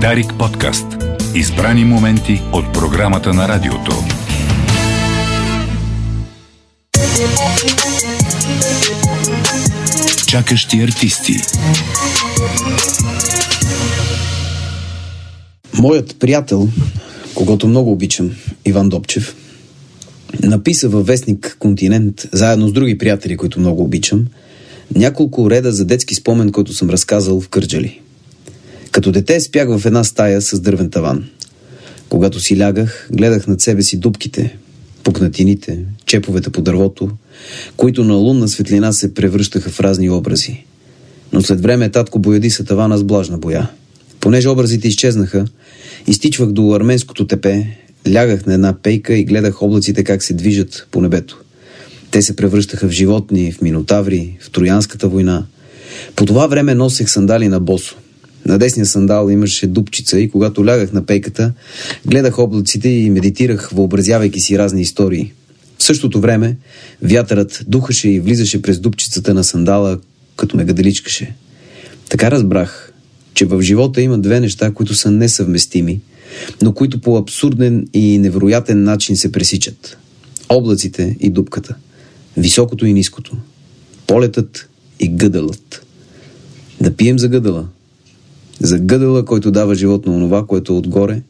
Дарик подкаст. Избрани моменти от програмата на радиото. Чакащи артисти. Моят приятел, когато много обичам, Иван Добчев, написа във вестник Континент, заедно с други приятели, които много обичам, няколко реда за детски спомен, който съм разказал в Кърджали. Като дете спях в една стая с дървен таван. Когато си лягах, гледах над себе си дубките, пукнатините, чеповете по дървото, които на лунна светлина се превръщаха в разни образи. Но след време татко бояди са тавана с блажна боя. Понеже образите изчезнаха, изтичвах до арменското тепе, лягах на една пейка и гледах облаците как се движат по небето. Те се превръщаха в животни, в минотаври, в Троянската война. По това време носех сандали на босо. На десния сандал имаше дупчица и когато лягах на пейката, гледах облаците и медитирах, въобразявайки си разни истории. В същото време вятърът духаше и влизаше през дупчицата на сандала, като ме гаделичкаше. Така разбрах, че в живота има две неща, които са несъвместими, но които по абсурден и невероятен начин се пресичат. Облаците и дупката. Високото и ниското. Полетът и гъдълът. Да пием за гъдъла. За гъдъла, който дава живот на онова, което е отгоре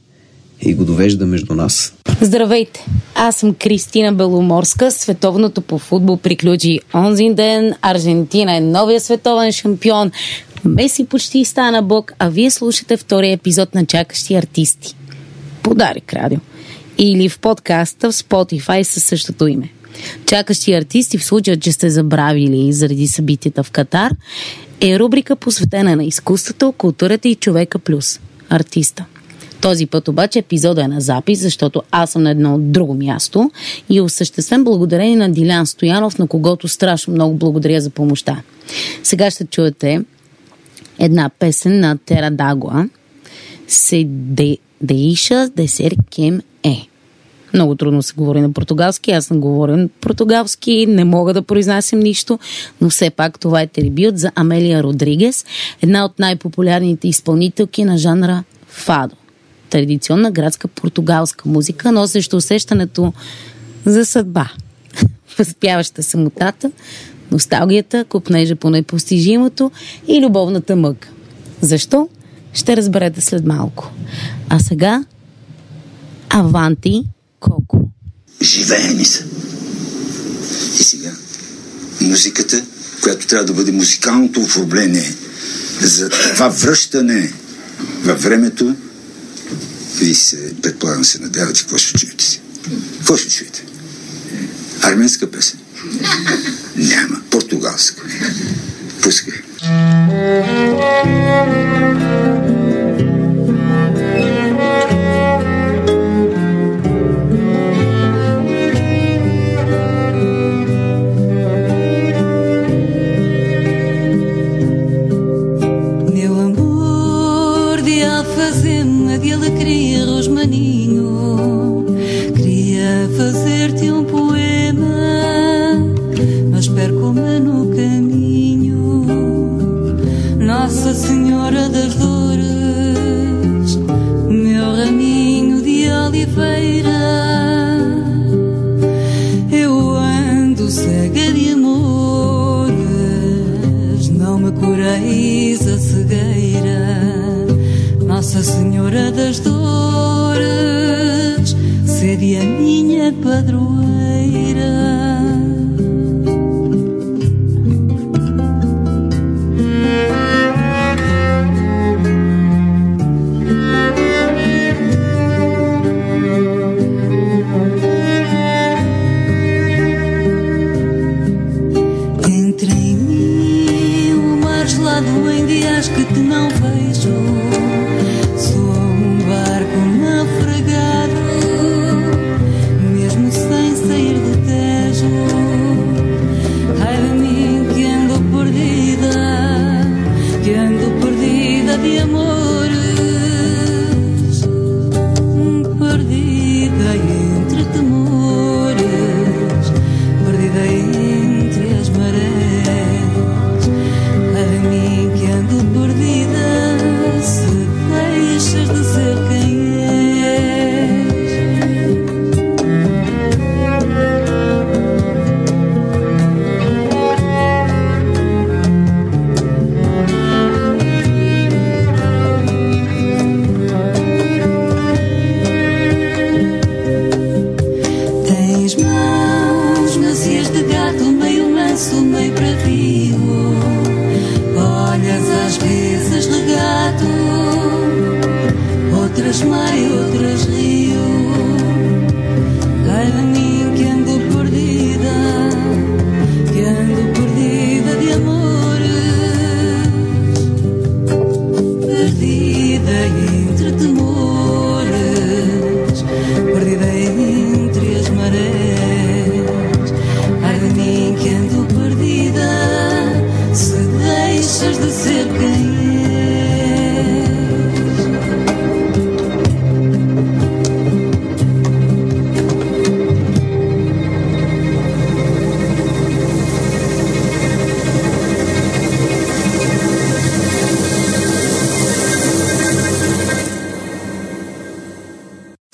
и го довежда между нас. Здравейте! Аз съм Кристина Беломорска. Световното по футбол приключи онзи ден. Аржентина е новия световен шампион. Меси почти стана бог, а вие слушате втория епизод на Чакащи артисти. Подарик радио. Или в подкаста в Spotify със същото име. Чакащи артисти в случая, че сте забравили заради събитията в Катар, е рубрика посветена на изкуството, културата и човека плюс артиста. Този път обаче епизода е на запис, защото аз съм на едно друго място и е осъществен благодарение на Дилян Стоянов, на когото страшно много благодаря за помощта. Сега ще чуете една песен на Тера Дагуа се де, Деиша Десер Кем Е. Много трудно се говори на португалски. Аз не говоря на португалски, не мога да произнасям нищо, но все пак това е трибют за Амелия Родригес, една от най-популярните изпълнителки на жанра фадо. Традиционна градска португалска музика, носеща усещането за съдба. Възпяваща самотата, носталгията, купнежа по непостижимото и любовната мъка. Защо? Ще разберете след малко. А сега Аванти Коко. Живее ми се. И сега музиката, която трябва да бъде музикалното оформление за това връщане във времето, вие се, предполагам, се надявате, какво ще чуете си? Какво ще чуете? Арменска песен? Няма. Португалска. Пускай. Alecrim rosmaninho. Queria fazer-te um poema Mas perco-me no caminho. Nossa Senhora das Dores Meu raminho de oliveira. Eu ando cega de amores Não me cureis a cegueira. Nossa Senhora das Dores Sede a minha padroeira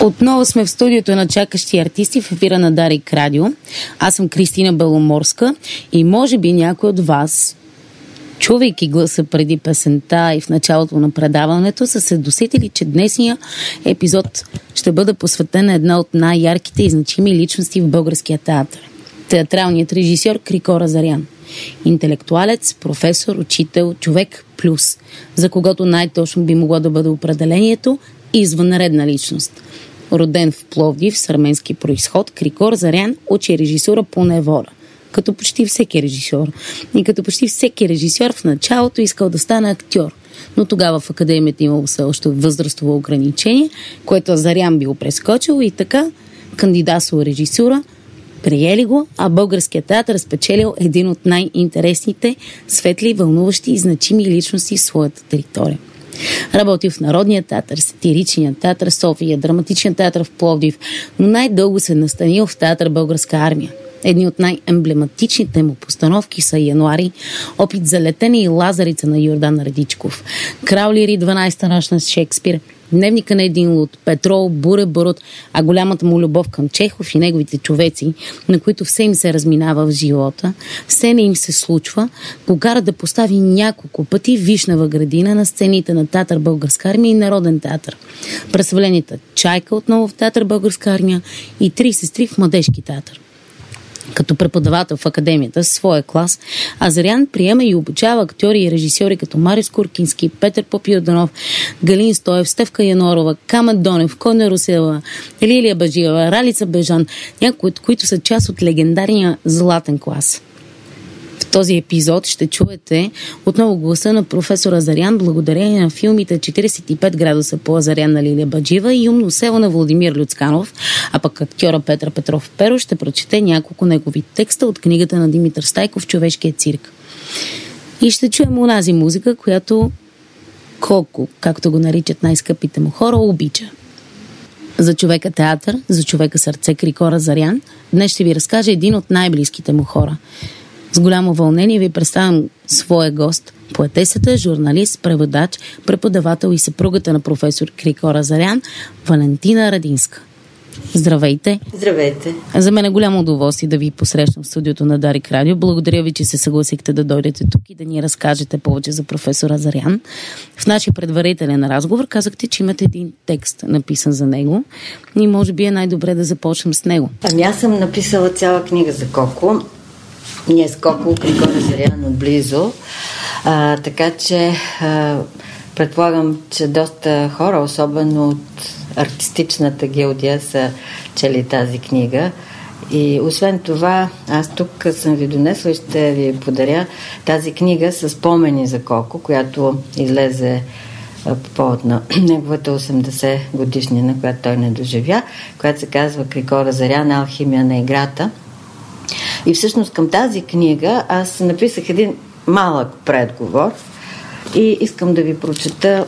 Отново сме в студиото на чакащи артисти в ефира на Дарик Радио. Аз съм Кристина Беломорска и може би някой от вас, чувайки гласа преди песента и в началото на предаването, са се досетили, че днесния епизод ще бъде посветен на една от най-ярките и значими личности в българския театър. Театралният режисьор Крико Разарян. Интелектуалец, професор, учител, човек плюс, за когото най-точно би могло да бъде определението извънредна личност. Роден в Пловдив с арменски происход, Крикор Зарян учи режисура по неволя като почти всеки режисьор. И като почти всеки режисьор в началото искал да стане актьор. Но тогава в академията имало все още възрастово ограничение, което Зарян бил прескочил и така кандидатствал режисура, приели го, а българският театър спечелил един от най-интересните, светли, вълнуващи и значими личности в своята територия. Работил в Народния театър, сатиричния театър София, драматичния театър в Пловдив, но най-дълго се настанил в театър Българска армия. Едни от най-емблематичните му постановки са Януари, Опит за летене и Лазарица на Йордан Радичков, Краулири 12-та нощ на Шекспир, Дневника на един луд, Петрол, Буре Барут, а голямата му любов към Чехов и неговите човеци, на които все им се разминава в живота, все не им се случва, го кара да постави няколко пъти Вишнева градина на сцените на Театър Българска армия и Народен театър. Представленията Чайка отново в Театър Българска армия и Три сестри в Младежки театър като преподавател в академията в своя клас, Азарян приема и обучава актьори и режисьори като Марис Куркински, Петър Попиоданов, Галин Стоев, Стевка Янорова, Камът Донев, Коня Русева, Лилия Бажиева, Ралица Бежан, някои от които са част от легендарния Златен клас. Този епизод ще чуете отново гласа на професор Азарян благодарение на филмите 45 градуса по Азарян на Лилия Баджива и Умно село на Владимир Люцканов, а пък актьора Петър Петров Перо ще прочете няколко негови текста от книгата на Димитър Стайков «Човешкия цирк». И ще чуем онази музика, която колко, както го наричат най-скъпите му хора, обича. За човека театър, за човека сърце Крикора Зарян, днес ще ви разкаже един от най-близките му хора. С голямо вълнение ви представям своя гост, поетесата, журналист, преводач, преподавател и съпругата на професор Крикора Зарян, Валентина Радинска. Здравейте! Здравейте! За мен е голямо удоволствие да ви посрещам в студиото на Дарик Радио. Благодаря ви, че се съгласихте да дойдете тук и да ни разкажете повече за професора Зарян. В нашия предварителен разговор казахте, че имате един текст написан за него и може би е най-добре да започнем с него. Ами аз съм написала цяла книга за Коко. Ние с Коко Григорий Зарян отблизо. А, така че а, предполагам, че доста хора, особено от артистичната гилдия, са чели тази книга. И освен това, аз тук съм ви донесла и ще ви подаря тази книга с спомени за Коко, която излезе по повод на неговата 80 годишнина, която той не доживя, която се казва Крикора Зарян, алхимия на играта. И всъщност към тази книга аз написах един малък предговор и искам да ви прочета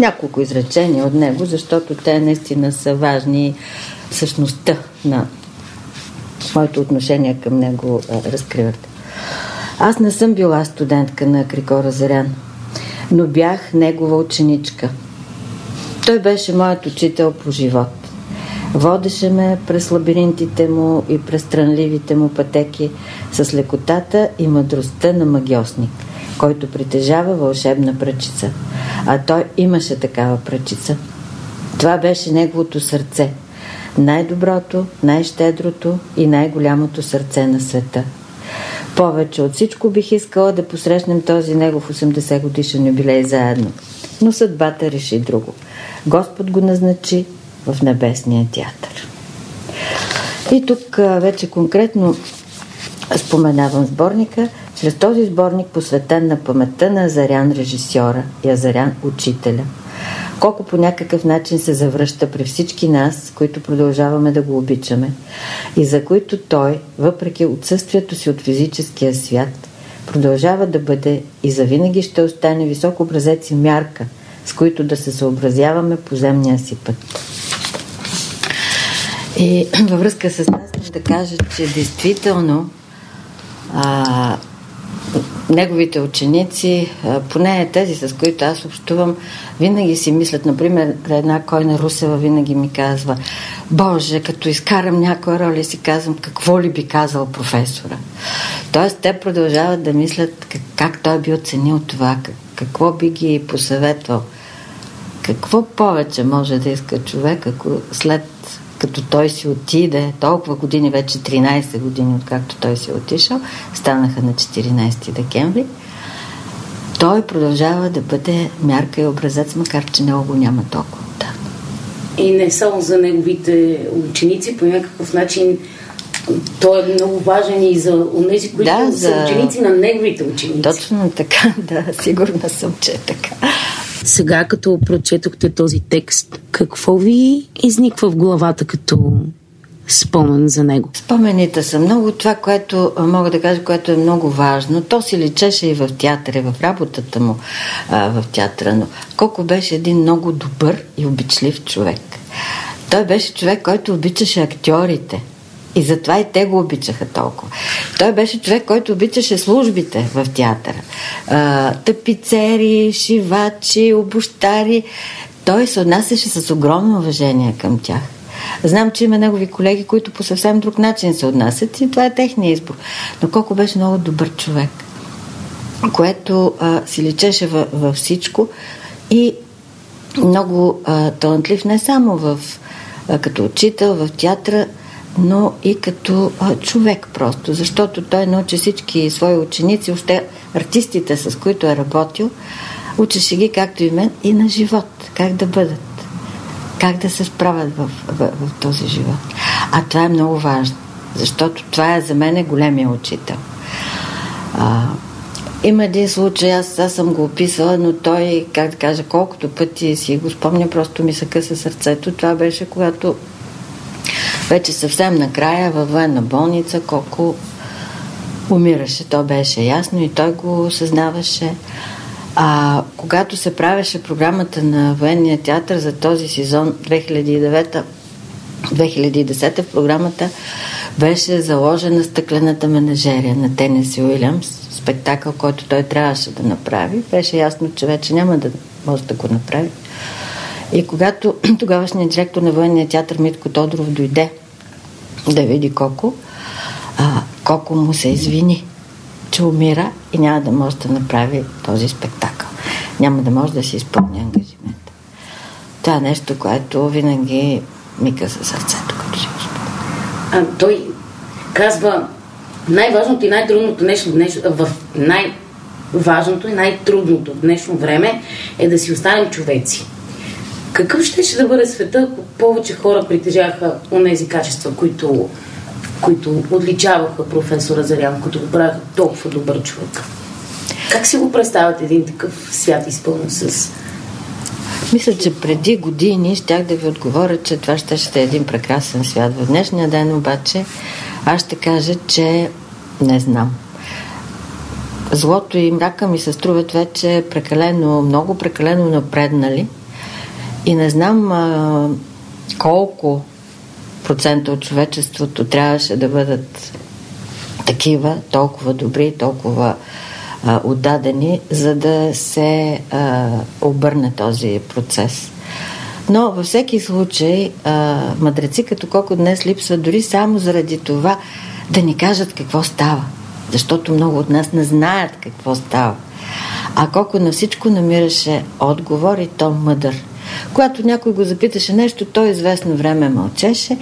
няколко изречения от него, защото те наистина са важни същността на моето отношение към него разкриват. Аз не съм била студентка на Крикора Зарян, но бях негова ученичка. Той беше моят учител по живот. Водеше ме през лабиринтите му и през странливите му пътеки с лекотата и мъдростта на магиосник, който притежава вълшебна пръчица. А той имаше такава пръчица. Това беше неговото сърце. Най-доброто, най-щедрото и най-голямото сърце на света. Повече от всичко бих искала да посрещнем този негов 80 годишен юбилей заедно. Но съдбата реши друго. Господ го назначи в Небесния театър. И тук вече конкретно споменавам сборника, чрез този сборник посветен на паметта на Азарян режисьора и Азарян учителя. Колко по някакъв начин се завръща при всички нас, които продължаваме да го обичаме и за които той, въпреки отсъствието си от физическия свят, продължава да бъде и завинаги ще остане висок образец и мярка, с които да се съобразяваме по земния си път. И във връзка с това да кажа, че действително а, неговите ученици, а, поне тези, с които аз общувам, винаги си мислят, например, една Койна Русева винаги ми казва, Боже, като изкарам някоя роля си казвам, какво ли би казал професора. Тоест, те продължават да мислят как, как той би оценил това, как, какво би ги посъветвал. Какво повече може да иска човек, ако след като той си отиде, толкова години, вече 13 години, откакто той си е отишъл, станаха на 14 декември, той продължава да бъде мярка и образец, макар че него го няма толкова. Да. И не само за неговите ученици, по някакъв начин той е много важен и за тези, които Да, са за- ученици на неговите ученици. Точно така, да, сигурна съм, че е така. Сега, като прочетохте този текст, какво ви изниква в главата като спомен за него? Спомените са много. Това, което мога да кажа, което е много важно, то си личеше и в театъра, в работата му а, в театъра, но колко беше един много добър и обичлив човек. Той беше човек, който обичаше актьорите. И затова и те го обичаха толкова. Той беше човек, който обичаше службите в театъра. А, тъпицери, шивачи, обощари. Той се отнасяше с огромно уважение към тях. Знам, че има негови колеги, които по съвсем друг начин се отнасят и това е техния избор. Но колко беше много добър човек, което а, си личеше във, във всичко и много а, талантлив не само в, а, като учител в театъра, но и като а, човек просто, защото той научи всички свои ученици, още артистите, с които е работил, учеше ги, както и мен, и на живот, как да бъдат как да се справят в, в, в този живот. А това е много важно, защото това е за мен големия учител. А, има един случай, аз, аз съм го описала, но той, как да кажа, колкото пъти си го спомня, просто ми се къса сърцето. Това беше когато вече съвсем накрая във военна болница, колко умираше. То беше ясно и той го осъзнаваше. А когато се правеше програмата на военния театър за този сезон 2009 2010 в програмата беше заложена стъклената менажерия на Тенеси Уилямс, спектакъл, който той трябваше да направи. Беше ясно, че вече няма да може да го направи. И когато тогавашният директор на военния театър Митко Тодоров дойде да види Коко, а, Коко му се извини, че умира и няма да може да направи този спектакъл. Няма да може да си изпълни ангажимента. Това е нещо, което винаги ми къса сърцето, като си го. А, той казва най-важното и най-трудното нещо днеш... в най-важното и най-трудното в днешно време е да си останем човеци. Какъв ще, да бъде света, ако повече хора притежаваха онези качества, които, които отличаваха професора Зарян, които го правяха толкова добър човек? Как си го представяте един такъв свят изпълнен с... Мисля, че преди години щях да ви отговоря, че това ще, ще е един прекрасен свят. В днешния ден обаче аз ще кажа, че не знам. Злото и мрака ми се струват вече прекалено, много прекалено напреднали. И не знам а, колко процента от човечеството трябваше да бъдат такива, толкова добри, толкова а, отдадени, за да се а, обърне този процес. Но във всеки случай, а, мъдреци като колко днес липсват дори само заради това да ни кажат какво става. Защото много от нас не знаят какво става. А колко на всичко намираше отговор и то мъдър. Когато някой го запиташе нещо, той известно време мълчеше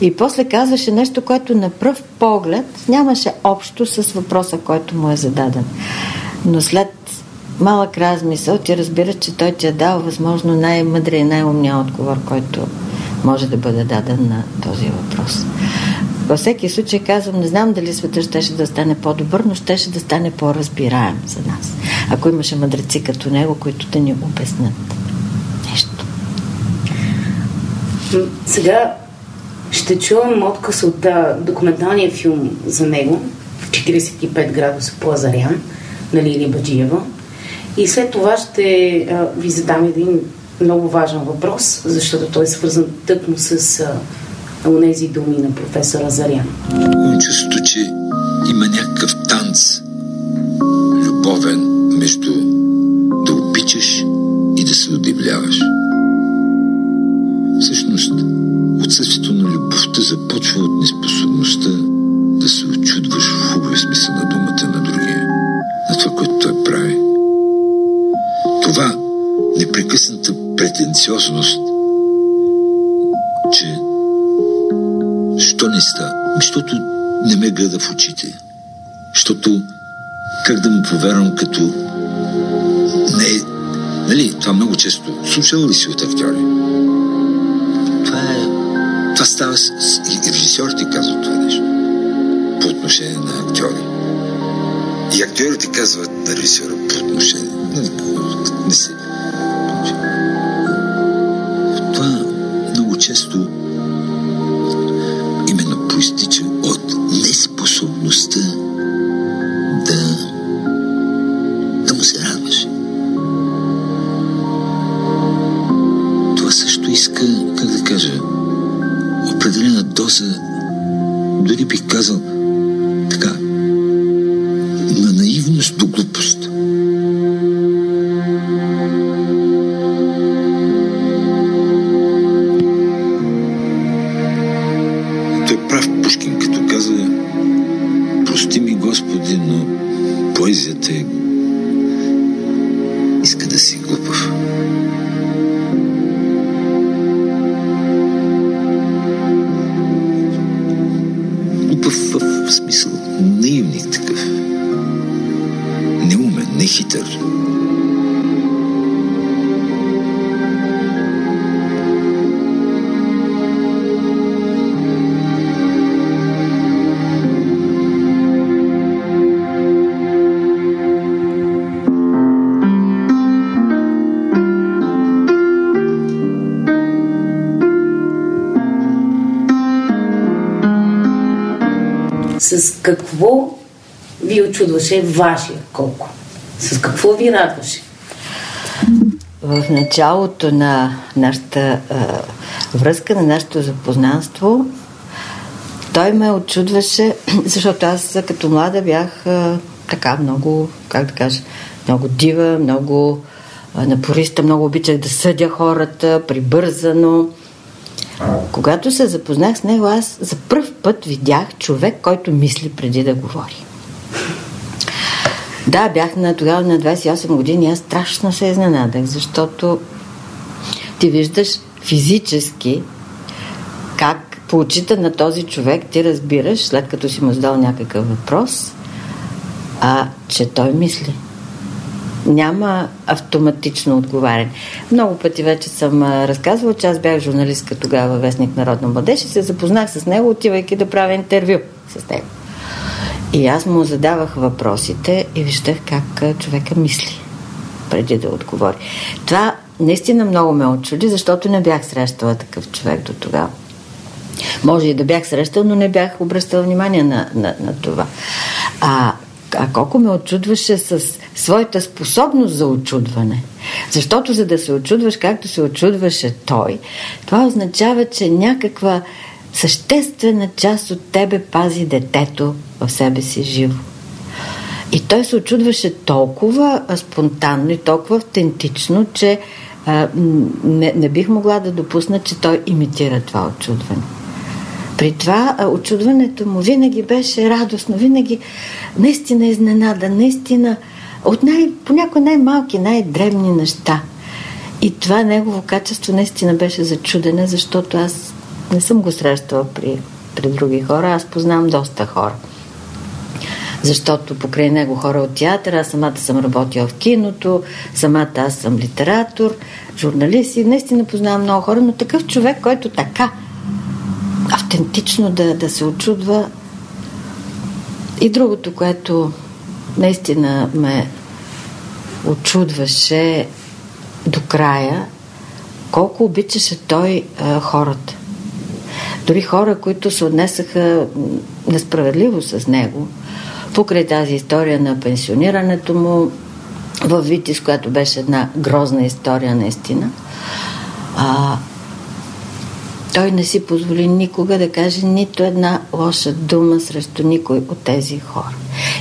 и после казваше нещо, което на пръв поглед нямаше общо с въпроса, който му е зададен. Но след малък размисъл, ти разбираш, че той ти е дал възможно най-мъдрия и най-умния отговор, който може да бъде даден на този въпрос. Във всеки случай казвам, не знам дали света щеше да стане по-добър, но щеше да стане по-разбираем за нас. Ако имаше мъдреци като него, които да ни обяснат нещо. Сега ще чувам отказ от а, документалния филм за него 45 градуса по Азарян на Лили Баджиева. И след това ще а, ви задам един много важен въпрос, защото той е свързан тъкмо с а, тези думи на професор Азарян. Имам чувството, че има някакъв танц любовен между да обичаш и да се удивляваш. Всъщност, отсъствието на любовта започва от неспособността да се очудваш в хубавия смисъл на думата на другия, на това, което той прави. Това непрекъсната претенциозност, че що не ста? Защото не ме гледа в очите. Защото как да му повярвам като не Нали, това много често. Слушал ли си от актьори? Това става с... И режисьорите казват това нещо. По отношение на актьори. И актьорите казват на режисьора по отношение. Нали, не се... Това много често С какво ви очудваше вашия колко? С какво ви радваше? В началото на нашата а, връзка, на нашето запознанство, той ме очудваше, защото аз като млада бях а, така много, как да кажа, много дива, много а, напориста, много обичах да съдя хората, прибързано. Когато се запознах с него, аз за първ път видях човек, който мисли преди да говори. Да, бях на тогава на 28 години. Аз страшно се изненадах, защото ти виждаш физически как по очите на този човек ти разбираш, след като си му задал някакъв въпрос, а че той мисли. Няма автоматично отговаряне. Много пъти вече съм разказвала, че аз бях журналистка тогава, вестник Народна младеж и се запознах с него, отивайки да правя интервю с него. И аз му задавах въпросите и виждах как човека мисли преди да отговори. Това наистина много ме очуди, защото не бях срещала такъв човек до тогава. Може и да бях срещал, но не бях обръщала внимание на, на, на това. А, а колко ме очудваше с своята способност за очудване. Защото за да се очудваш както се очудваше той, това означава, че някаква съществена част от тебе пази детето в себе си живо. И той се очудваше толкова спонтанно и толкова автентично, че а, не, не бих могла да допусна, че той имитира това очудване. При това а, очудването му винаги беше радостно, винаги наистина изненада, наистина от най, понякога най-малки, най-дребни неща. И това негово качество наистина беше зачудене, защото аз не съм го срещала при, при други хора, аз познавам доста хора. защото покрай него хора от театъра, аз самата съм работила в киното, самата аз съм литератор, журналист и наистина познавам много хора, но такъв човек, който така автентично да, да се очудва. И другото, което наистина ме очудваше до края, колко обичаше той а, хората. Дори хора, които се отнесаха несправедливо с него, покрай тази история на пенсионирането му в Витис, която беше една грозна история наистина, а, той не си позволи никога да каже нито една лоша дума срещу никой от тези хора.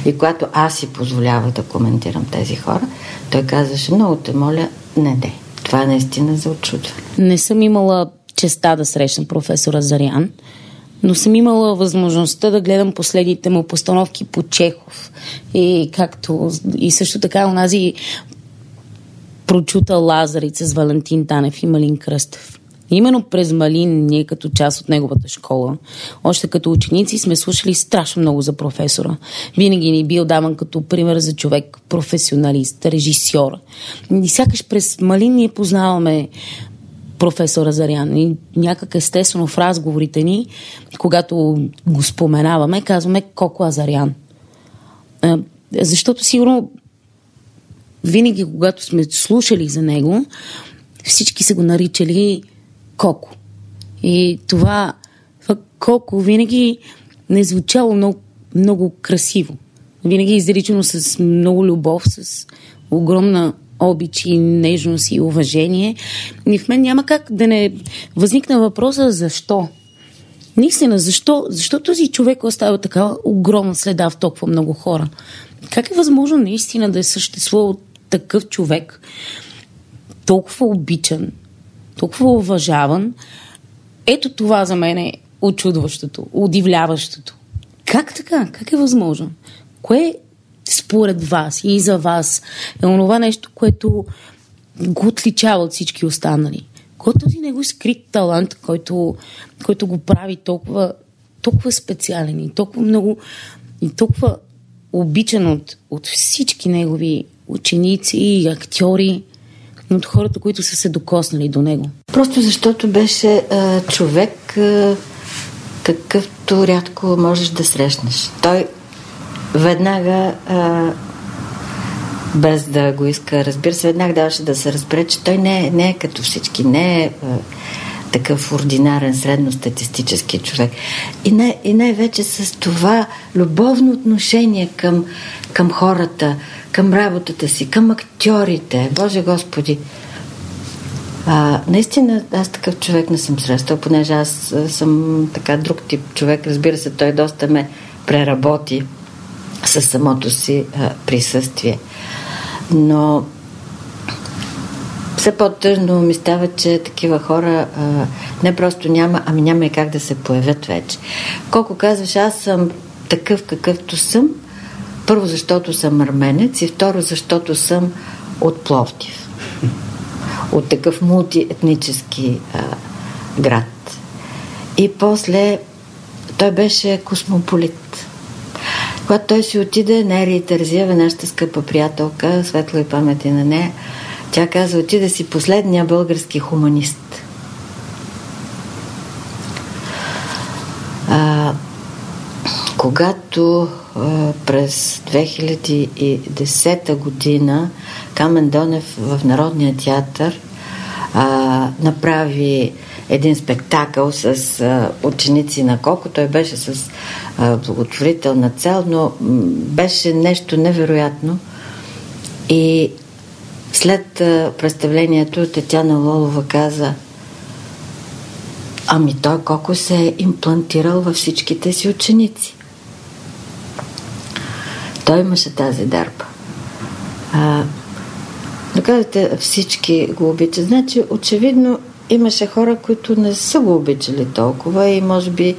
И когато аз си позволявах да коментирам тези хора, той казваше, много те моля, не де. Това е наистина за очудване. Не съм имала честа да срещна професора Зарян, но съм имала възможността да гледам последните му постановки по Чехов. И както и също така онази прочута Лазарица с Валентин Танев и Малин Кръстев. Именно през Малин, ние като част от неговата школа, още като ученици сме слушали страшно много за професора. Винаги ни бил даван като пример за човек, професионалист, режисьор. И сякаш през Малин ние познаваме професора Зарян. И някак естествено в разговорите ни, когато го споменаваме, казваме Коко Азарян. Защото сигурно винаги, когато сме слушали за него, всички са го наричали Коко. И това, това Коко винаги не е звучало много, много красиво. Винаги е изричано с много любов, с огромна обич и нежност и уважение. И в мен няма как да не възникне въпроса защо. Наистина, защо, защо този човек оставя такава огромна следа в толкова много хора? Как е възможно наистина да е съществувал такъв човек, толкова обичан, толкова уважаван? Ето това за мен е очудващото, удивляващото. Как така? Как е възможно? Кое според вас и за вас е онова нещо, което го отличава от всички останали? Кой е този него скрит талант, който, който го прави толкова, толкова специален и толкова много и толкова обичан от, от всички негови ученици и актьори, от хората, които са се докоснали до него? Просто защото беше а, човек, а, какъвто рядко можеш да срещнеш. Той веднага, а, без да го иска, разбира се, веднага даваше да се разбере, че той не е, не е като всички, не е а, такъв ординарен, средностатистически човек. И, най- и най-вече с това любовно отношение към, към хората, към работата си, към актьорите. Боже Господи! А, наистина, аз такъв човек не съм срещал, понеже аз съм така друг тип човек. Разбира се, той доста ме преработи със самото си а, присъствие. Но все по-тъжно ми става, че такива хора а, не просто няма, ами няма и как да се появят вече. Колко казваш, аз съм такъв какъвто съм, първо защото съм арменец и второ защото съм от Пловдив. От такъв мултиетнически а, град. И после той беше космополит. Когато той си отиде, Нери Тързиева, нашата скъпа приятелка, светла и памети на нея, тя каза, отиде си последния български хуманист. А, когато през 2010 година Камен Донев в Народния театър а, направи един спектакъл с а, ученици на Коко. Той беше с а, благотворителна цел, но беше нещо невероятно. И след а, представлението Тетяна Лолова каза Ами той Коко се е имплантирал във всичките си ученици. Той имаше тази дарба. А, да кажете, всички го обичат. Значи, очевидно, имаше хора, които не са го обичали толкова и може би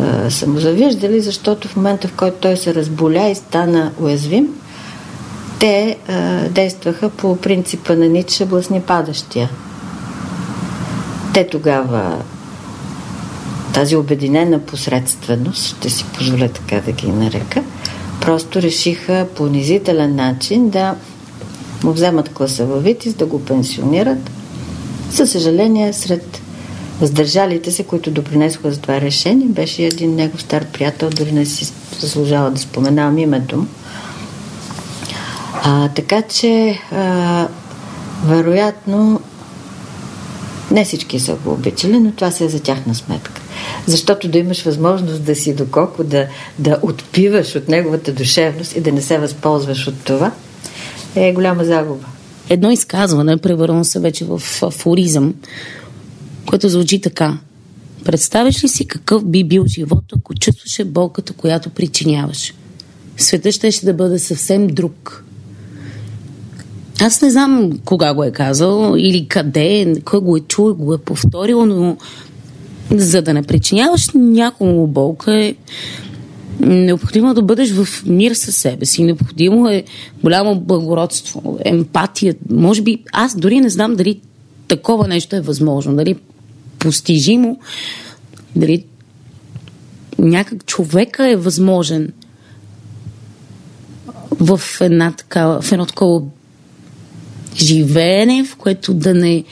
а, са му завиждали, защото в момента, в който той се разболя и стана уязвим, те а, действаха по принципа на Ницше блъсни падащия. Те тогава тази обединена посредственост, ще си позволя така да ги нарека, просто решиха по унизителен начин да му вземат класа във Витис, да го пенсионират. Със съжаление, сред Въздържалите се, които допринесоха за това решение, беше един негов стар приятел, дори не си заслужава да споменавам името му. А, така че, а, вероятно, не всички са го обичали, но това се е за тяхна сметка. Защото да имаш възможност да си доколко да, да отпиваш от неговата душевност и да не се възползваш от това, е голяма загуба. Едно изказване превърна се вече в афоризъм, което звучи така. Представяш ли си какъв би бил живот, ако чувстваше болката, която причиняваш? Светът ще, ще да бъде съвсем друг. Аз не знам кога го е казал или къде, кой го е чул, го е повторил, но за да не причиняваш някому болка е необходимо да бъдеш в мир със себе си. Необходимо е голямо благородство, емпатия. Може би аз дори не знам дали такова нещо е възможно, дали постижимо, дали някак човека е възможен в, една такава, в едно такова живеене, в което да не,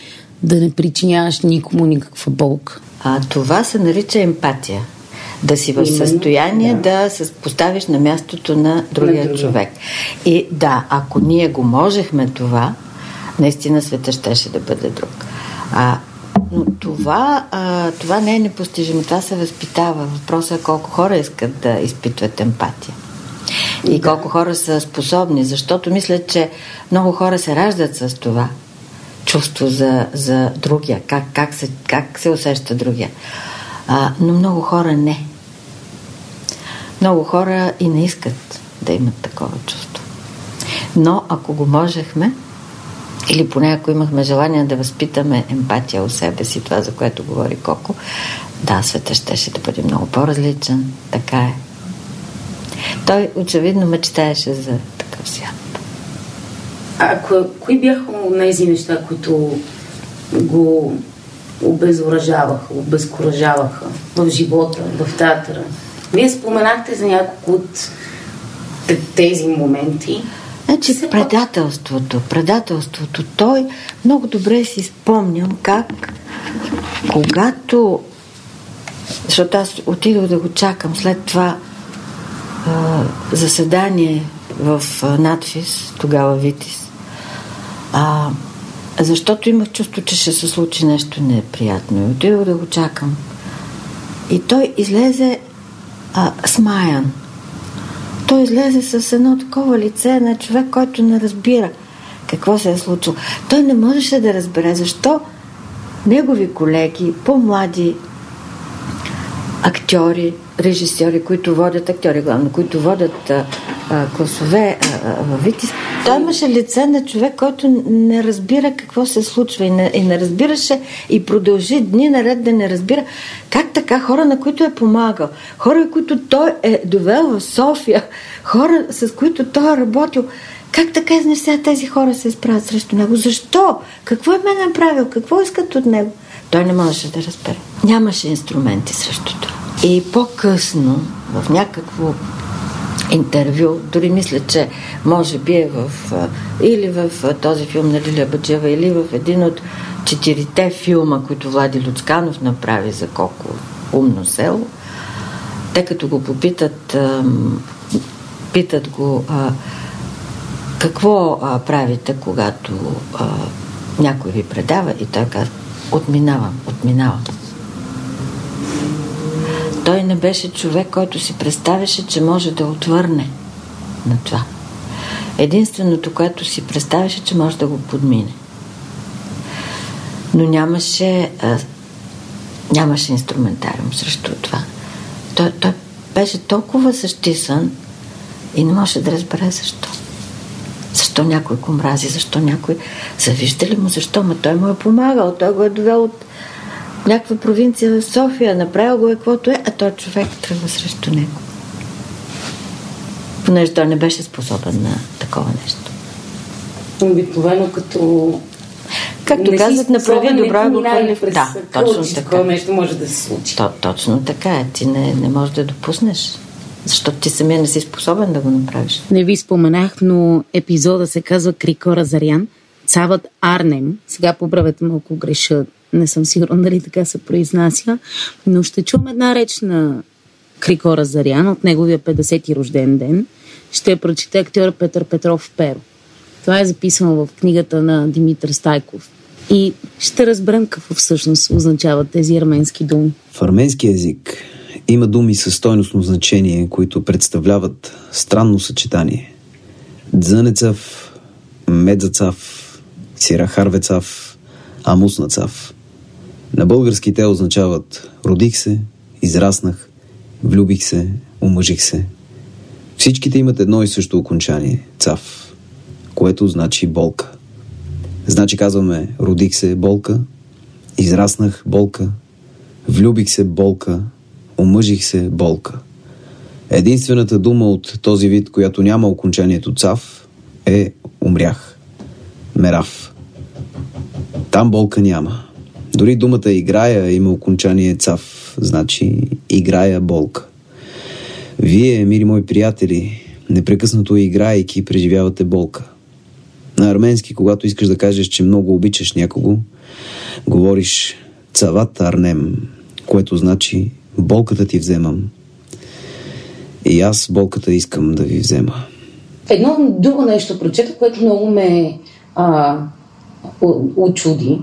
да не причиняваш никому никаква болка. А това се нарича емпатия. Да си в състояние да, да се поставиш на мястото на другия на човек. И да, ако ние го можехме това, наистина света щеше да бъде друг. А, но това, а, това не е непостижимо. Това се възпитава. Въпросът е колко хора искат да изпитват емпатия. И да. колко хора са способни. Защото мисля, че много хора се раждат с това чувство за, за другия. Как, как, се, как се усеща другия. А, но много хора не. Много хора и не искат да имат такова чувство. Но ако го можехме, или поне ако имахме желание да възпитаме емпатия у себе си, това за което говори Коко, да, света щеше да бъде много по-различен. Така е. Той очевидно мечтаеше за такъв свят. А ко, кои бяха тези неща, които го обезоръжаваха, обезкуражаваха в живота, в театъра? Вие споменахте за няколко от тези моменти. Значи предателството, предателството. Той много добре си спомням как когато защото аз отидох да го чакам след това а, заседание в а, надфис, тогава Витис. А, защото имах чувство, че ще се случи нещо неприятно. И отидох да го чакам. И той излезе а, смаян той излезе с едно такова лице на човек, който не разбира какво се е случило. Той не можеше да разбере защо негови колеги, по-млади актьори, режисьори, които водят актьори, главно, които водят а, а, класове в Витис. Той имаше лице на човек, който не разбира какво се случва и не, и не разбираше и продължи дни наред да не разбира как така хора, на които е помагал, хора, които той е довел в София, хора, с които той е работил, как така изнеся тези хора се изправят срещу него? Защо? Какво е мен направил? Какво искат от него? Той не можеше да разбере. Нямаше инструменти срещу това. И по-късно, в някакво интервю, дори мисля, че може би е в, или в този филм на Лилия Баджева, или в един от четирите филма, които Влади Люцканов направи за колко умно село, те като го попитат, питат го какво правите, когато някой ви предава и той казва, отминавам, отминавам. Той не беше човек, който си представяше, че може да отвърне на това. Единственото, което си представяше, че може да го подмине. Но нямаше, а, нямаше инструментариум срещу това. Той, той беше толкова същисан и не може да разбере защо. Защо някой го мрази, защо някой... Завижда ли му защо? Ма той му е помагал, той го е довел от някаква провинция в София, направил го е каквото е, а той човек тръгва срещу него. Понеже той не беше способен на такова нещо. Обикновено като Както не казват, направи добра го хвърли в Да, точно така. Такова нещо може да се случи. То, точно така е. Ти не, не можеш да допуснеш Защото ти самия не си способен да го направиш. Не ви споменах, но епизода се казва Крикора Зарян. Цавът Арнем. Сега поправете ме, ако греша. Не съм сигурна дали така се произнася. Но ще чуем една реч на Крикора Зарян от неговия 50-ти рожден ден. Ще я прочете актьор Петър Петров Перо. Това е записано в книгата на Димитър Стайков. И ще разберем какво всъщност означават тези арменски думи. В арменски език има думи със стойностно значение, които представляват странно съчетание. Дзънецав, медзацав, сирахарвецав, амуснацав. На български те означават родих се, израснах, влюбих се, омъжих се. Всичките имат едно и също окончание – цав, което значи болка. Значи казваме родих се болка, израснах болка, влюбих се болка, омъжих се болка. Единствената дума от този вид, която няма окончанието цав, е умрях. Мерав. Там болка няма. Дори думата играя има окончание цав, значи играя болка. Вие, мили мои приятели, непрекъснато играйки, преживявате болка. На арменски, когато искаш да кажеш, че много обичаш някого, говориш цават арнем, което значи болката ти вземам. И аз болката искам да ви взема. Едно друго нещо прочета, което много ме а, очуди.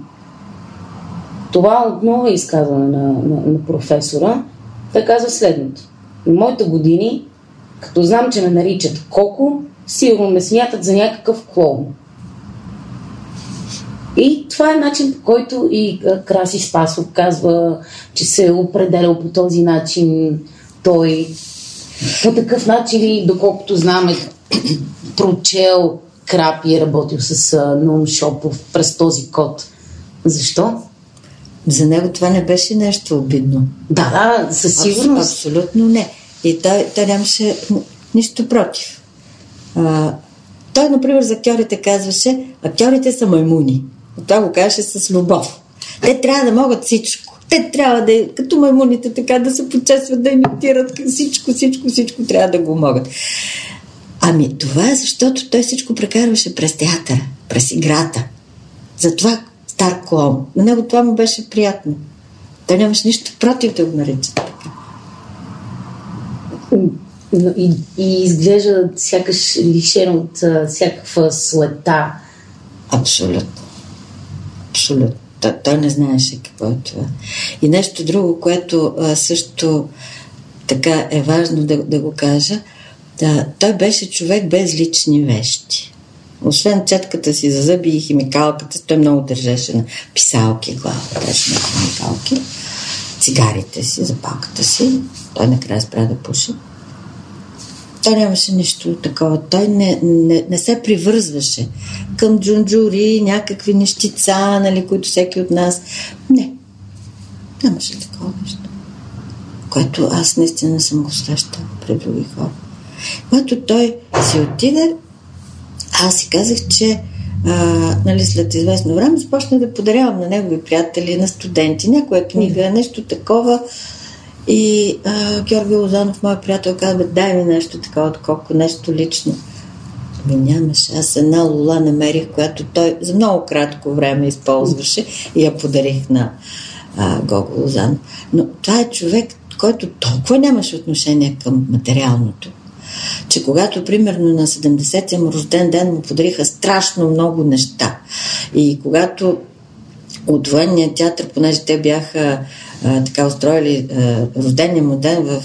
Това отново е изказване на, на, на професора. Той казва следното. В моите години, като знам, че ме наричат Коко, сигурно ме смятат за някакъв клоун. И това е начин, по който и Краси Спасов казва, че се е определял по този начин. Той по такъв начин, доколкото знам, е прочел Крап и е работил с Наум Шопов през този код. Защо? За него това не беше нещо обидно. Да, да, със Абс- сигурност. Абсолютно не. И той, той нямаше нищо против. А, той, например, за актьорите казваше, актьорите са маймуни. И това го казваше с любов. Те трябва да могат всичко. Те трябва да, като маймуните, така да се почесват, да имитират всичко, всичко, всичко трябва да го могат. Ами това е защото той всичко прекарваше през театъра, през играта. Затова стар клоун. На него това му беше приятно. Той нямаше нищо против да го наричат така. Но И, и изглежда сякаш лишен от всякаква слета. Абсолютно. Абсолютно. Той, не знаеше какво е това. И нещо друго, което а, също така е важно да, да го кажа, да, той беше човек без лични вещи. Освен четката си за зъби и химикалката, той много държеше на писалки, глава, беше на химикалки, цигарите си, запалката си. Той накрая спря да пуши. Той нямаше нищо такова. Той не, не, не се привързваше към джунджури, някакви нещица, нали, които всеки от нас. Не. Нямаше такова нещо. Което аз наистина съм го срещала при други хора. Когато той си отиде, аз си казах, че а, нали, след известно време започна да подарявам на негови приятели, на студенти, някоя книга, нещо такова. И а, Георги Лозанов, моят приятел, каза, бе, дай ми нещо такова, от колко нещо лично. Ами нямаше. Аз една лула намерих, която той за много кратко време използваше и я подарих на а, Гого Лозанов. Но това е човек, който толкова нямаше отношение към материалното, че когато примерно на 70-я му рожден ден му подариха страшно много неща и когато от военния театър, понеже те бяха така устроили а, рождения му ден в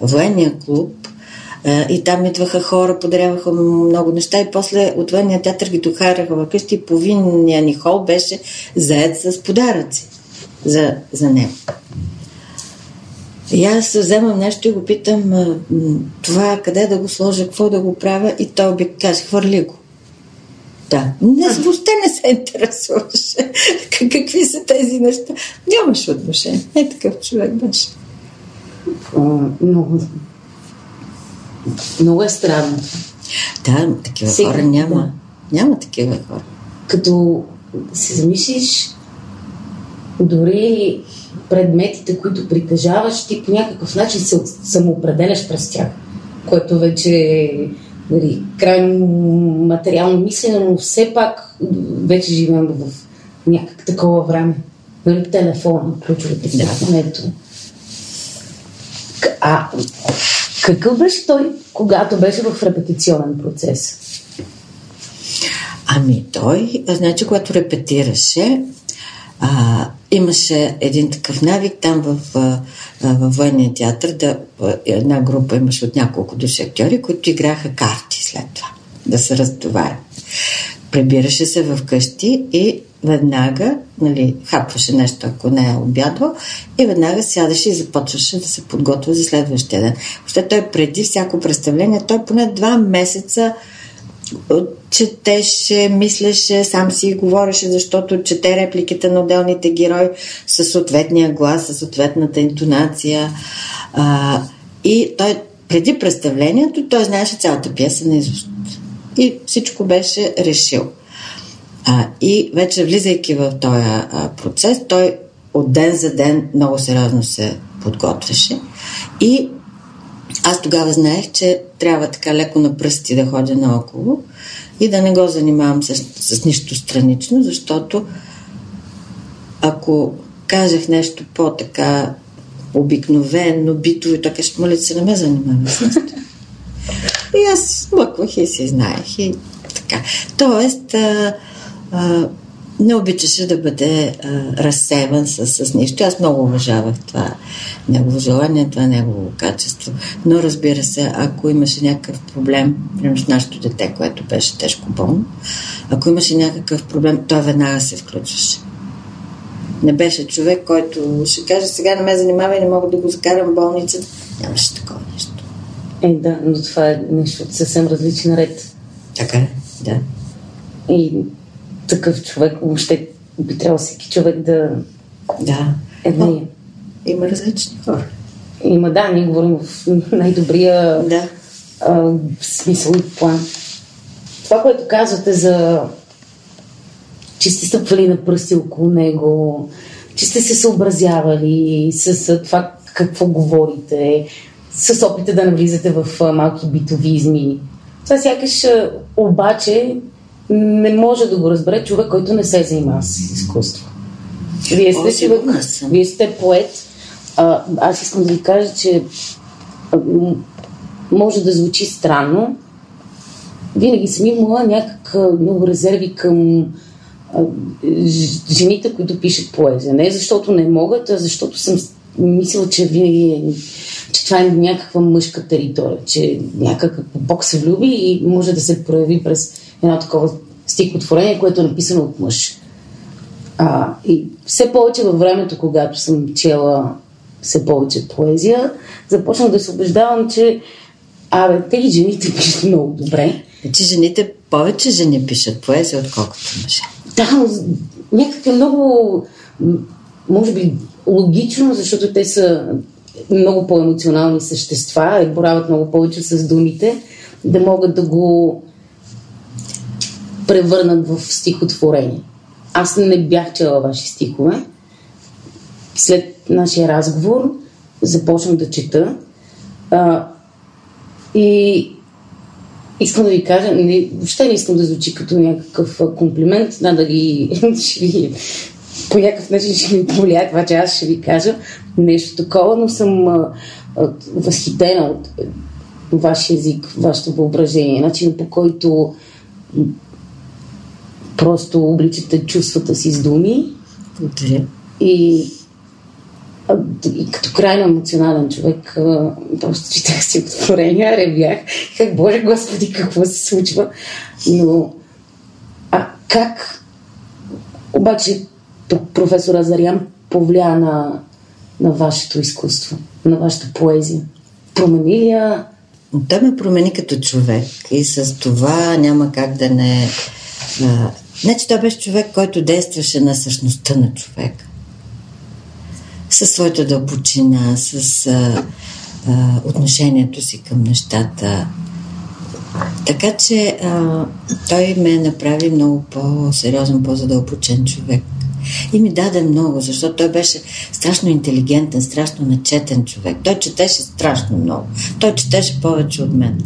военния клуб, и там идваха хора, подаряваха много неща и после от военния театър ги докараха вкъщи и половинния ни хол беше заед с подаръци за, за него. И аз вземам нещо и го питам това къде да го сложа, какво да го правя и той би каже, хвърли го. Да. Не, въобще не се интересуваше Как- какви са тези неща. Нямаше отношение. Е, такъв човек беше. Много, много е странно. Да, такива Сега, хора няма. да. Няма такива хора. Като се замислиш, дори предметите, които притежаваш, ти по някакъв начин се самоопределяш през тях, което вече нали, крайно материално мислене, но все пак вече живеем в някак такова време. Нали, телефона, ключовете в телефонето. К- А какъв беше той, когато беше в репетиционен процес? Ами той, значи, когато репетираше, а, имаше един такъв навик там в, във военния театър, да, една група имаше от няколко души актьори, които играха карти след това, да се разтоварят. Прибираше се в къщи и веднага, нали, хапваше нещо, ако не е обядвал, и веднага сядаше и започваше да се подготвя за следващия ден. Въобще той преди всяко представление, той поне два месеца четеше, мислеше, сам си говореше, защото чете репликите на отделните герои със съответния глас, със съответната интонация. А, и той преди представлението той знаеше цялата пиеса на изуст. И всичко беше решил. А, и вече влизайки в този процес, той от ден за ден много сериозно се подготвяше. И аз тогава знаех, че трябва така леко на пръсти да ходя наоколо и да не го занимавам с, с нищо странично, защото ако казах нещо по-така обикновено, битово, така ще моля, се не ме занимавам с нещо. И аз смъквах и си знаех. И така. Тоест, а, а, не обичаше да бъде а, разсеван с, с нищо. Аз много уважавах това негово желание, това негово качество. Но разбира се, ако имаше някакъв проблем, примерно с нашето дете, което беше тежко болно, ако имаше някакъв проблем, той веднага се включваше. Не беше човек, който ще каже сега не ме занимава и не мога да го закарам в болницата. Нямаше такова нещо. Е, да, но това е нещо съвсем различен ред. Така е, да. И такъв човек, въобще би трябвало всеки човек да Да. е да Но Има различни хора. Има, да, ние говорим в най-добрия Да. а, смисъл и план. Това, което казвате за че сте стъпвали на пръсти около него, че сте се съобразявали с, това какво говорите, с опита да навлизате в а, малки битовизми. Това сякаш обаче не може да го разбере човек, който не се занимава с изкуство. Вие О, сте човек, сигурна съм. вие сте поет. А, аз искам да ви кажа, че а, може да звучи странно. Винаги съм имала някак много резерви към а, жените, които пишат поезия. Не защото не могат, а защото съм мислила, че винаги е, че това е някаква мъжка територия, че някакъв Бог се влюби и може да се прояви през едно такова стихотворение, което е написано от мъж. А, и все повече във времето, когато съм чела все повече поезия, започнах да се убеждавам, че абе, те и жените пишат много добре. Че жените, повече жени пишат поезия, отколкото мъже. Да, но някак е много, може би, логично, защото те са много по-емоционални същества и борават много повече с думите, да могат да го превърнат в стихотворение. Аз не бях чела ваши стихове. След нашия разговор започнах да чета. А, и искам да ви кажа, не, въобще не искам да звучи като някакъв комплимент, надали ще ви, по някакъв начин ще ви повлияе това, че аз ще ви кажа нещо такова, но съм а, а, възхитена от вашия език, вашето въображение, начин по който просто обличате чувствата си с думи Благодаря. и, и като крайно емоционален човек, просто четах си отворения, ревях. Как, Боже Господи, какво се случва? Но, а как обаче професор Азарян повлия на, на вашето изкуство, на вашата поезия? Промени ли я? Той ме промени като човек и с това няма как да не... Значи той беше човек, който действаше на същността на човек. Със своята дълбочина, с а, а, отношението си към нещата. Така че а, той ме направи много по-сериозен, по-задълбочен човек. И ми даде много, защото той беше страшно интелигентен, страшно начетен човек. Той четеше страшно много. Той четеше повече от мен.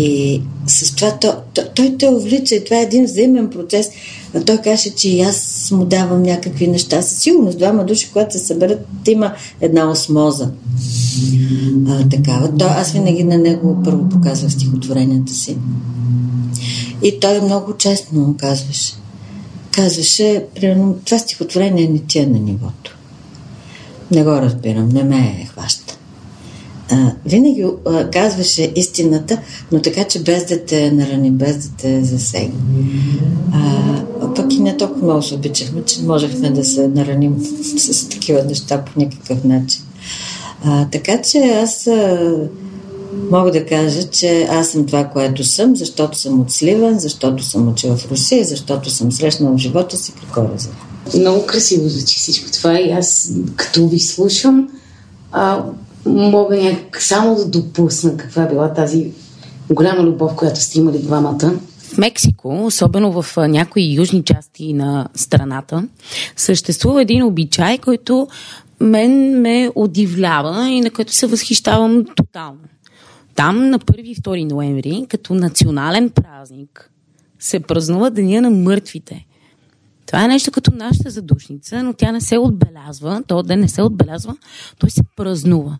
И с това той, той, той те увлича и това е един взаимен процес. А той каже, че и аз му давам някакви неща. Със сигурност двама души, когато се съберат, има една осмоза. А, такава. То, аз винаги на него първо показвах стихотворенията си. И той много честно му казваше. Казваше, примерно, това стихотворение не ти е на нивото. Не го разбирам, не ме е хваща. А, винаги а, казваше истината, но така, че без да те нарани, без да те засегне. А, пък и не толкова много се обичахме, че можехме да се нараним с такива неща по никакъв начин. А, така че аз а, мога да кажа, че аз съм това, което съм, защото съм от Сливан, защото съм учила в Русия, защото съм срещнала в живота си какво раза. Много красиво звучи всичко това и аз като ви слушам, а, мога някак само да допусна каква е била тази голяма любов, която сте имали двамата. В Мексико, особено в някои южни части на страната, съществува един обичай, който мен ме удивлява и на който се възхищавам тотално. Там на 1 и 2 ноември, като национален празник, се празнува Деня на мъртвите. Това е нещо като нашата задушница, но тя не се отбелязва, то ден не се отбелязва, той се празнува.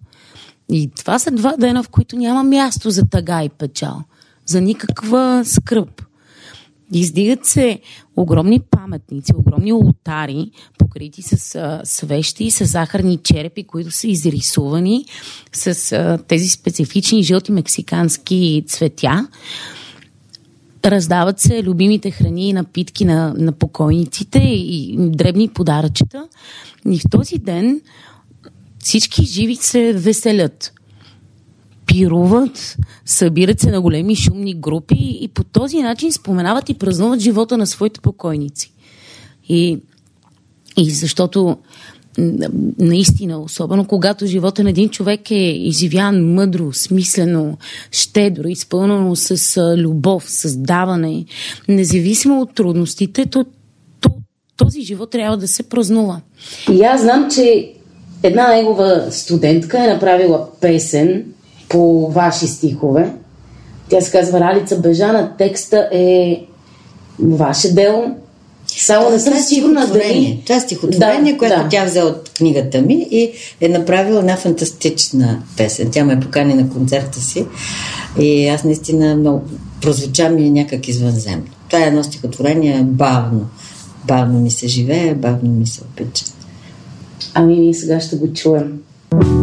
И това са два дена, в които няма място за тъга и печал, за никаква скръп. Издигат се огромни паметници, огромни ултари, покрити с а, свещи и с захарни черепи, които са изрисувани с а, тези специфични жълти мексикански цветя. Раздават се любимите храни и напитки на, на покойниците и, дребни подаръчета. И в този ден всички живи се веселят пируват, събират се на големи шумни групи и по този начин споменават и празнуват живота на своите покойници. И, и защото наистина, особено когато живота на един човек е изживян мъдро, смислено, щедро, изпълнено с любов, с даване, независимо от трудностите, то, то този живот трябва да се празнува. И аз знам, че една негова студентка е направила песен по ваши стихове. Тя се казва Ралица Бежана. Текста е ваше дело. Само не съм това е сигурна стихотворение. Това е стихотворение, Да, което да. тя взе от книгата ми и е направила една фантастична песен. Тя ме покани на концерта си и аз наистина много прозвуча ми някак извънземно. Това е едно стихотворение бавно. Бавно ми се живее, бавно ми се обича. Ами ние сега ще го чуем. Бавно,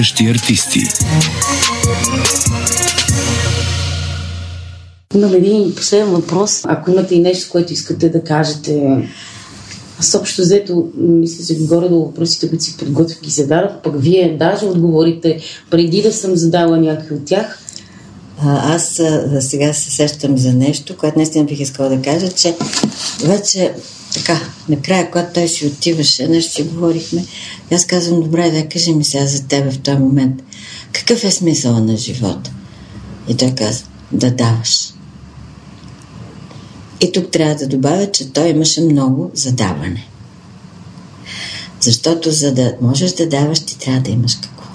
чакащи артисти. Имам един последен въпрос. Ако имате и нещо, което искате да кажете, аз общо взето, мисля, че горе до въпросите, които си подготвих ги зададох, пък вие даже отговорите преди да съм задала някакви от тях. А, аз а, сега се сещам за нещо, което наистина бих искала да кажа, че вече така, накрая, когато той си отиваше, нещо си говорихме, аз казвам, добре, да кажи ми сега за тебе в този момент. Какъв е смисъл на живота? И той каза, да даваш. И тук трябва да добавя, че той имаше много задаване. Защото за да можеш да даваш, ти трябва да имаш какво.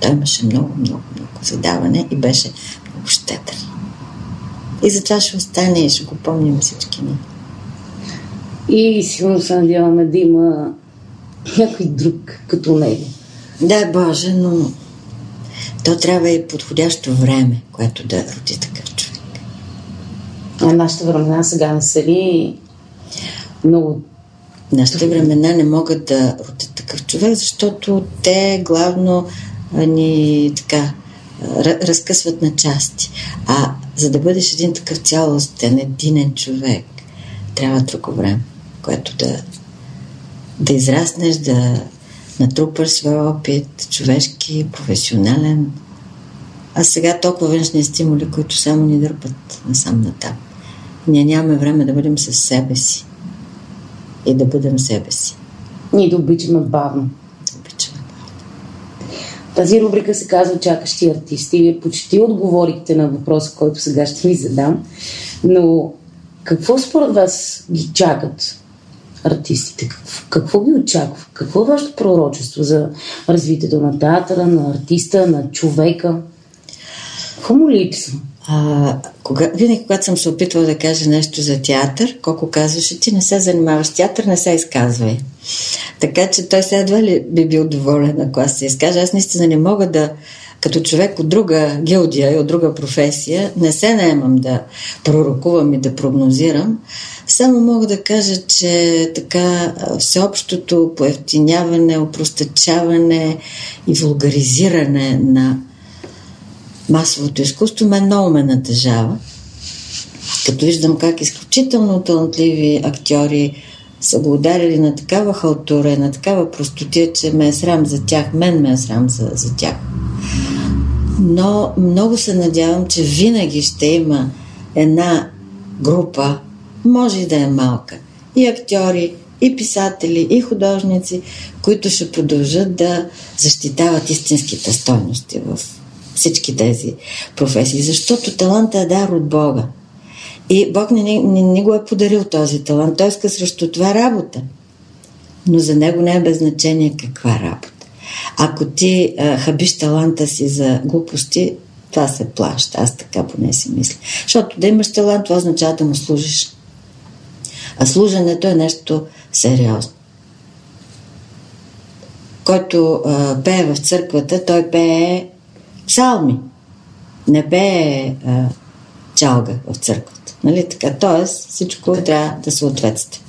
Той имаше много, много, много задаване и беше много щедър. И затова ще остане и ще го помним всички ние. И сигурно се надяваме да има някой друг като него. Да, Боже, но то трябва и подходящо време, което да роди такъв човек. А нашите времена сега не са ли много... Нашите времена не могат да родят такъв човек, защото те главно ни така разкъсват на части. А за да бъдеш един такъв цялостен, единен човек, трябва друго време, което да, да израснеш, да натрупаш своя опит, човешки, професионален. А сега толкова външни стимули, които само ни дърпат насам натам. Ние нямаме време да бъдем със себе си и да бъдем себе си. Ние да обичаме бавно. Обичаме. Тази рубрика се казва Чакащи артисти. Вие почти отговорихте на въпроса, който сега ще ви задам. Но какво според вас ги чакат артистите? Какво, какво ги очаква? Какво е вашето пророчество за развитието на театъра, на артиста, на човека? Какво му липсва? А, кога, винаги, когато съм се опитвала да кажа нещо за театър, колко казваше, ти не се занимаваш с театър, не се изказвай. Така че той сега едва ли би бил доволен, ако аз се изкажа. Аз наистина не мога да, като човек от друга гилдия и от друга професия, не се наемам да пророкувам и да прогнозирам. Само мога да кажа, че така всеобщото поевтиняване, опростачаване и вулгаризиране на масовото изкуство ме много ме натъжава. Като виждам как изключително талантливи актьори са го ударили на такава халтура, на такава простотия, че ме е срам за тях, мен ме е срам за, за тях. Но много се надявам, че винаги ще има една група, може и да е малка, и актьори, и писатели, и художници, които ще продължат да защитават истинските стойности в всички тези професии. Защото таланта е дар от Бога. И Бог не, не, не го е подарил този талант. Той иска срещу това работа. Но за него не е без значение каква работа. Ако ти а, хабиш таланта си за глупости, това се плаща. Аз така поне си мисля. Защото да имаш талант, това означава да му служиш. А служенето е нещо сериозно. Който а, пее в църквата, той пее псалми. Не пее а, чалга в църквата. Нали така? Тоест всичко трябва да съответства.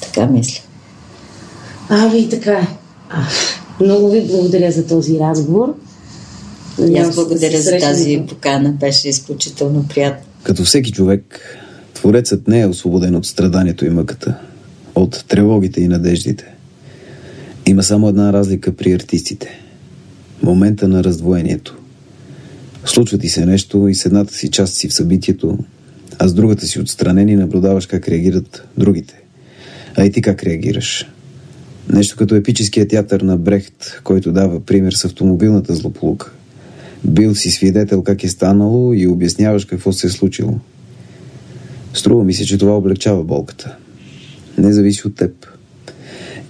Така мисля. Ами така е. Много ви благодаря за този разговор. И аз да благодаря за тази покана. Беше изключително приятно. Като всеки човек, Творецът не е освободен от страданието и мъката, от тревогите и надеждите. Има само една разлика при артистите. Момента на раздвоението. Случва ти се нещо и с едната си част си в събитието, а с другата си отстранен и наблюдаваш как реагират другите. А и ти как реагираш. Нещо като епическия театър на Брехт, който дава пример с автомобилната злополука. Бил си свидетел как е станало и обясняваш какво се е случило. Струва ми се, че това облегчава болката. Не зависи от теб.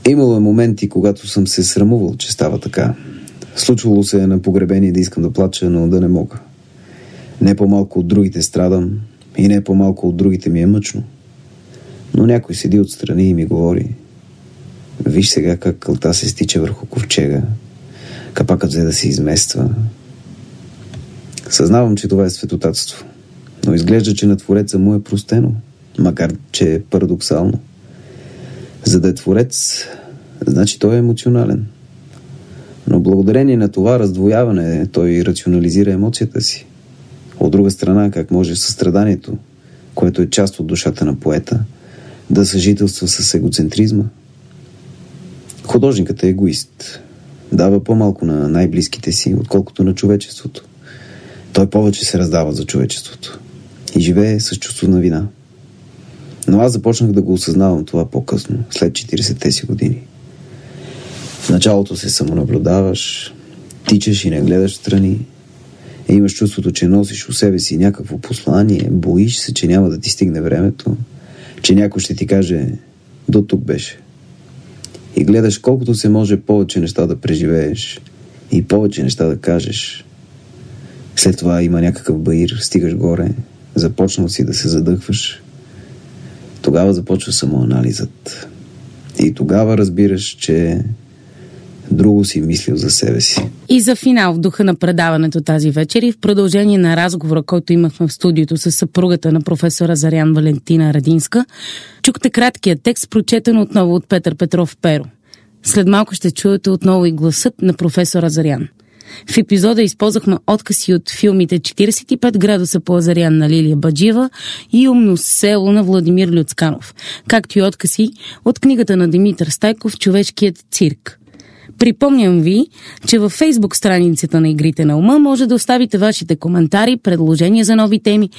Имало е моменти, когато съм се срамувал, че става така. Случвало се е на погребение да искам да плача, но да не мога. Не по-малко от другите страдам и не по-малко от другите ми е мъчно. Но някой седи отстрани и ми говори Виж сега как кълта се стича върху ковчега. Капакът взе да се измества. Съзнавам, че това е светотатство. Но изглежда, че на Твореца му е простено, макар че е парадоксално. За да е Творец, значи той е емоционален. Но благодарение на това раздвояване той рационализира емоцията си. От друга страна, как може състраданието, което е част от душата на поета, да съжителства с егоцентризма? Художникът е егоист. Дава по-малко на най-близките си, отколкото на човечеството. Той повече се раздава за човечеството. И живее с чувство на вина. Но аз започнах да го осъзнавам това по-късно, след 40-те си години. В началото се самонаблюдаваш, тичаш и не гледаш страни, и имаш чувството, че носиш у себе си някакво послание, боиш се, че няма да ти стигне времето, че някой ще ти каже до тук беше. И гледаш колкото се може повече неща да преживееш и повече неща да кажеш. След това има някакъв баир, стигаш горе, започнал си да се задъхваш. Тогава започва самоанализът. И тогава разбираш, че друго си мислил за себе си. И за финал в духа на предаването тази вечер и в продължение на разговора, който имахме в студиото с съпругата на професора Зарян Валентина Радинска, чухте краткия текст, прочетен отново от Петър Петров Перо. След малко ще чуете отново и гласът на професора Зарян. В епизода използвахме откази от филмите 45 градуса по Азарян на Лилия Баджива и Умно село на Владимир Люцканов, както и откази от книгата на Димитър Стайков «Човешкият цирк». Припомням ви, че във фейсбук страницата на Игрите на ума може да оставите вашите коментари, предложения за нови теми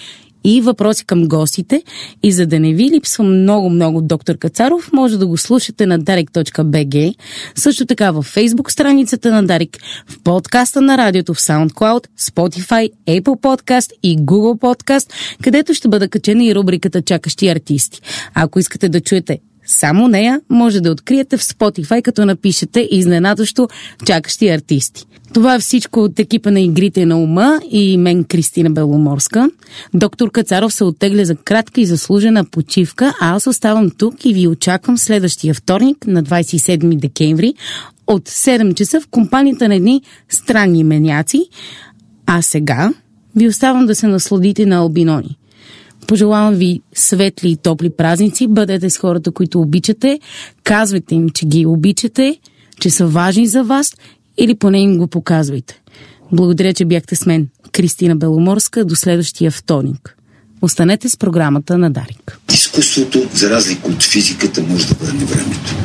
и въпроси към гостите. И за да не ви липсва много-много доктор Кацаров, може да го слушате на darek.bg, също така във фейсбук страницата на Дарик, в подкаста на радиото в SoundCloud, Spotify, Apple Podcast и Google Podcast, където ще бъде качена и рубриката Чакащи артисти. Ако искате да чуете само нея може да откриете в Spotify, като напишете изненадващо чакащи артисти. Това е всичко от екипа на Игрите на ума и мен Кристина Беломорска. Доктор Кацаров се оттегля за кратка и заслужена почивка, а аз оставам тук и ви очаквам следващия вторник на 27 декември от 7 часа в компанията на едни странни меняци. А сега ви оставам да се насладите на албинони. Пожелавам ви светли и топли празници. Бъдете с хората, които обичате. Казвайте им, че ги обичате, че са важни за вас или поне им го показвайте. Благодаря, че бяхте с мен. Кристина Беломорска. До следващия вторник. Останете с програмата на Дарик. Изкуството, за разлика от физиката, може да върне времето.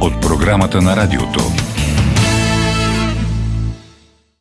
От програмата на радиото.